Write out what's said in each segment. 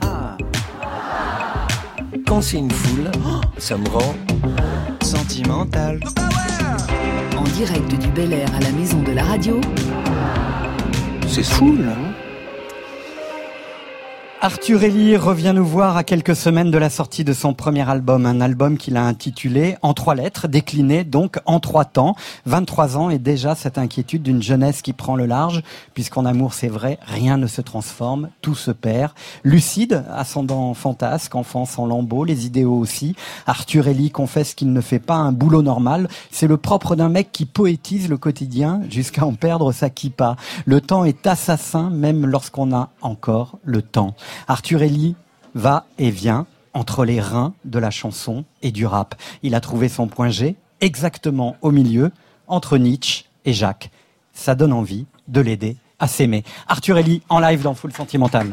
Ah. Quand c'est une foule, ça me rend sentimental. En direct du Bel Air à la maison de la radio, C'est fou, là. Arthur Ellie revient nous voir à quelques semaines de la sortie de son premier album, un album qu'il a intitulé En trois lettres, décliné donc en trois temps. 23 ans et déjà cette inquiétude d'une jeunesse qui prend le large, puisqu'en amour c'est vrai, rien ne se transforme, tout se perd. Lucide, ascendant fantasque, enfance en lambeaux, les idéaux aussi. Arthur Ellie confesse qu'il ne fait pas un boulot normal, c'est le propre d'un mec qui poétise le quotidien jusqu'à en perdre sa kippa. Le temps est assassin même lorsqu'on a encore le temps. Arthur Ellie va et vient entre les reins de la chanson et du rap. Il a trouvé son point G exactement au milieu, entre Nietzsche et Jacques. Ça donne envie de l'aider à s'aimer. Arthur Ellie en live dans Full Sentimental.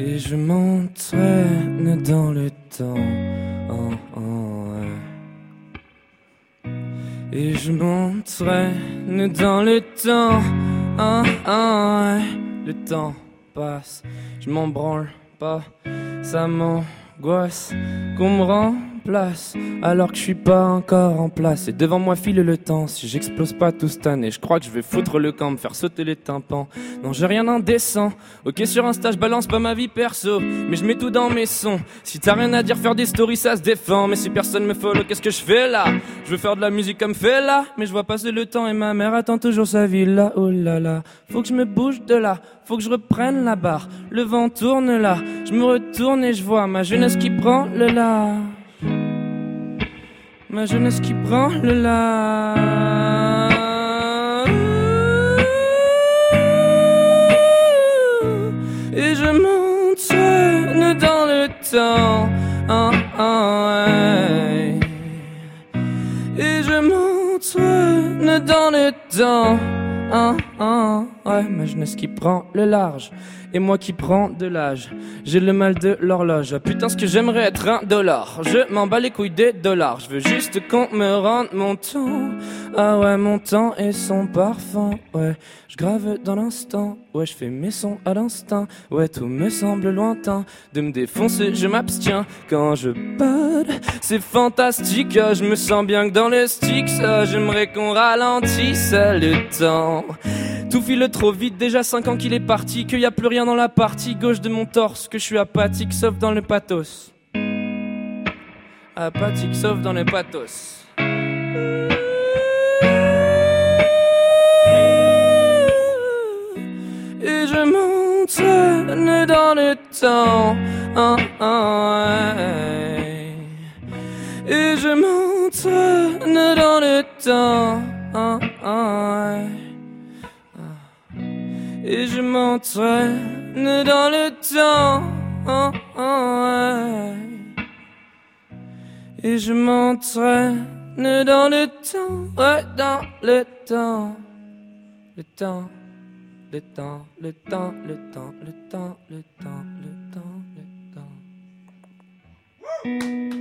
Et je m'entraîne dans le temps. Oh, oh, ouais. Et je m'entraîne dans le temps. Oh, oh, ouais. Le temps passe, je m'en branle pas. Ça m'angoisse qu'on me alors que je suis pas encore en place. Et devant moi file le temps. Si j'explose pas tout cette année, je crois que je vais foutre le camp, me faire sauter les tympans. Non, j'ai rien d'indécent. Ok, sur Insta, je balance pas ma vie perso, mais je mets tout dans mes sons. Si t'as rien à dire, faire des stories, ça se défend. Mais si personne me follow, qu'est-ce que je fais là? Je veux faire de la musique comme fait là, mais je vois passer le temps et ma mère attend toujours sa vie là. Oh là là, faut que je me bouge de là. Faut que je reprenne la barre, le vent tourne là, je me retourne et je vois ma jeunesse qui prend le large. Ma jeunesse qui prend le large. Et je m'entraîne dans le temps. Ah, ouais. Et je m'entraîne dans le temps. Ah, ah, ouais, ma jeunesse qui prend le large. Et moi qui prends de l'âge. J'ai le mal de l'horloge. Ah, Putain, ce que j'aimerais être un dollar. Je m'en bats les couilles des dollars. Je veux juste qu'on me rende mon temps. Ah ouais, mon temps et son parfum. Ouais, je grave dans l'instant. Ouais, je fais mes sons à l'instinct. Ouais, tout me semble lointain. De me défoncer, je m'abstiens. Quand je bade, c'est fantastique. Ah, Je me sens bien que dans le stick. Ça, j'aimerais qu'on ralentisse le temps. Tout file trop vite, déjà 5 ans qu'il est parti, qu'il y a plus rien dans la partie gauche de mon torse, que je suis apathique sauf dans le pathos. Apathique sauf dans le pathos. Et je m'entraîne dans le temps. Ah, ah. Et je m'entraîne dans le temps. Et je m'entraîne dans le temps. Ouais. Et je m'entraîne dans le temps. Ouais, dans le temps. Le temps. Le temps, le temps, le temps, le temps, le temps, le temps, le temps.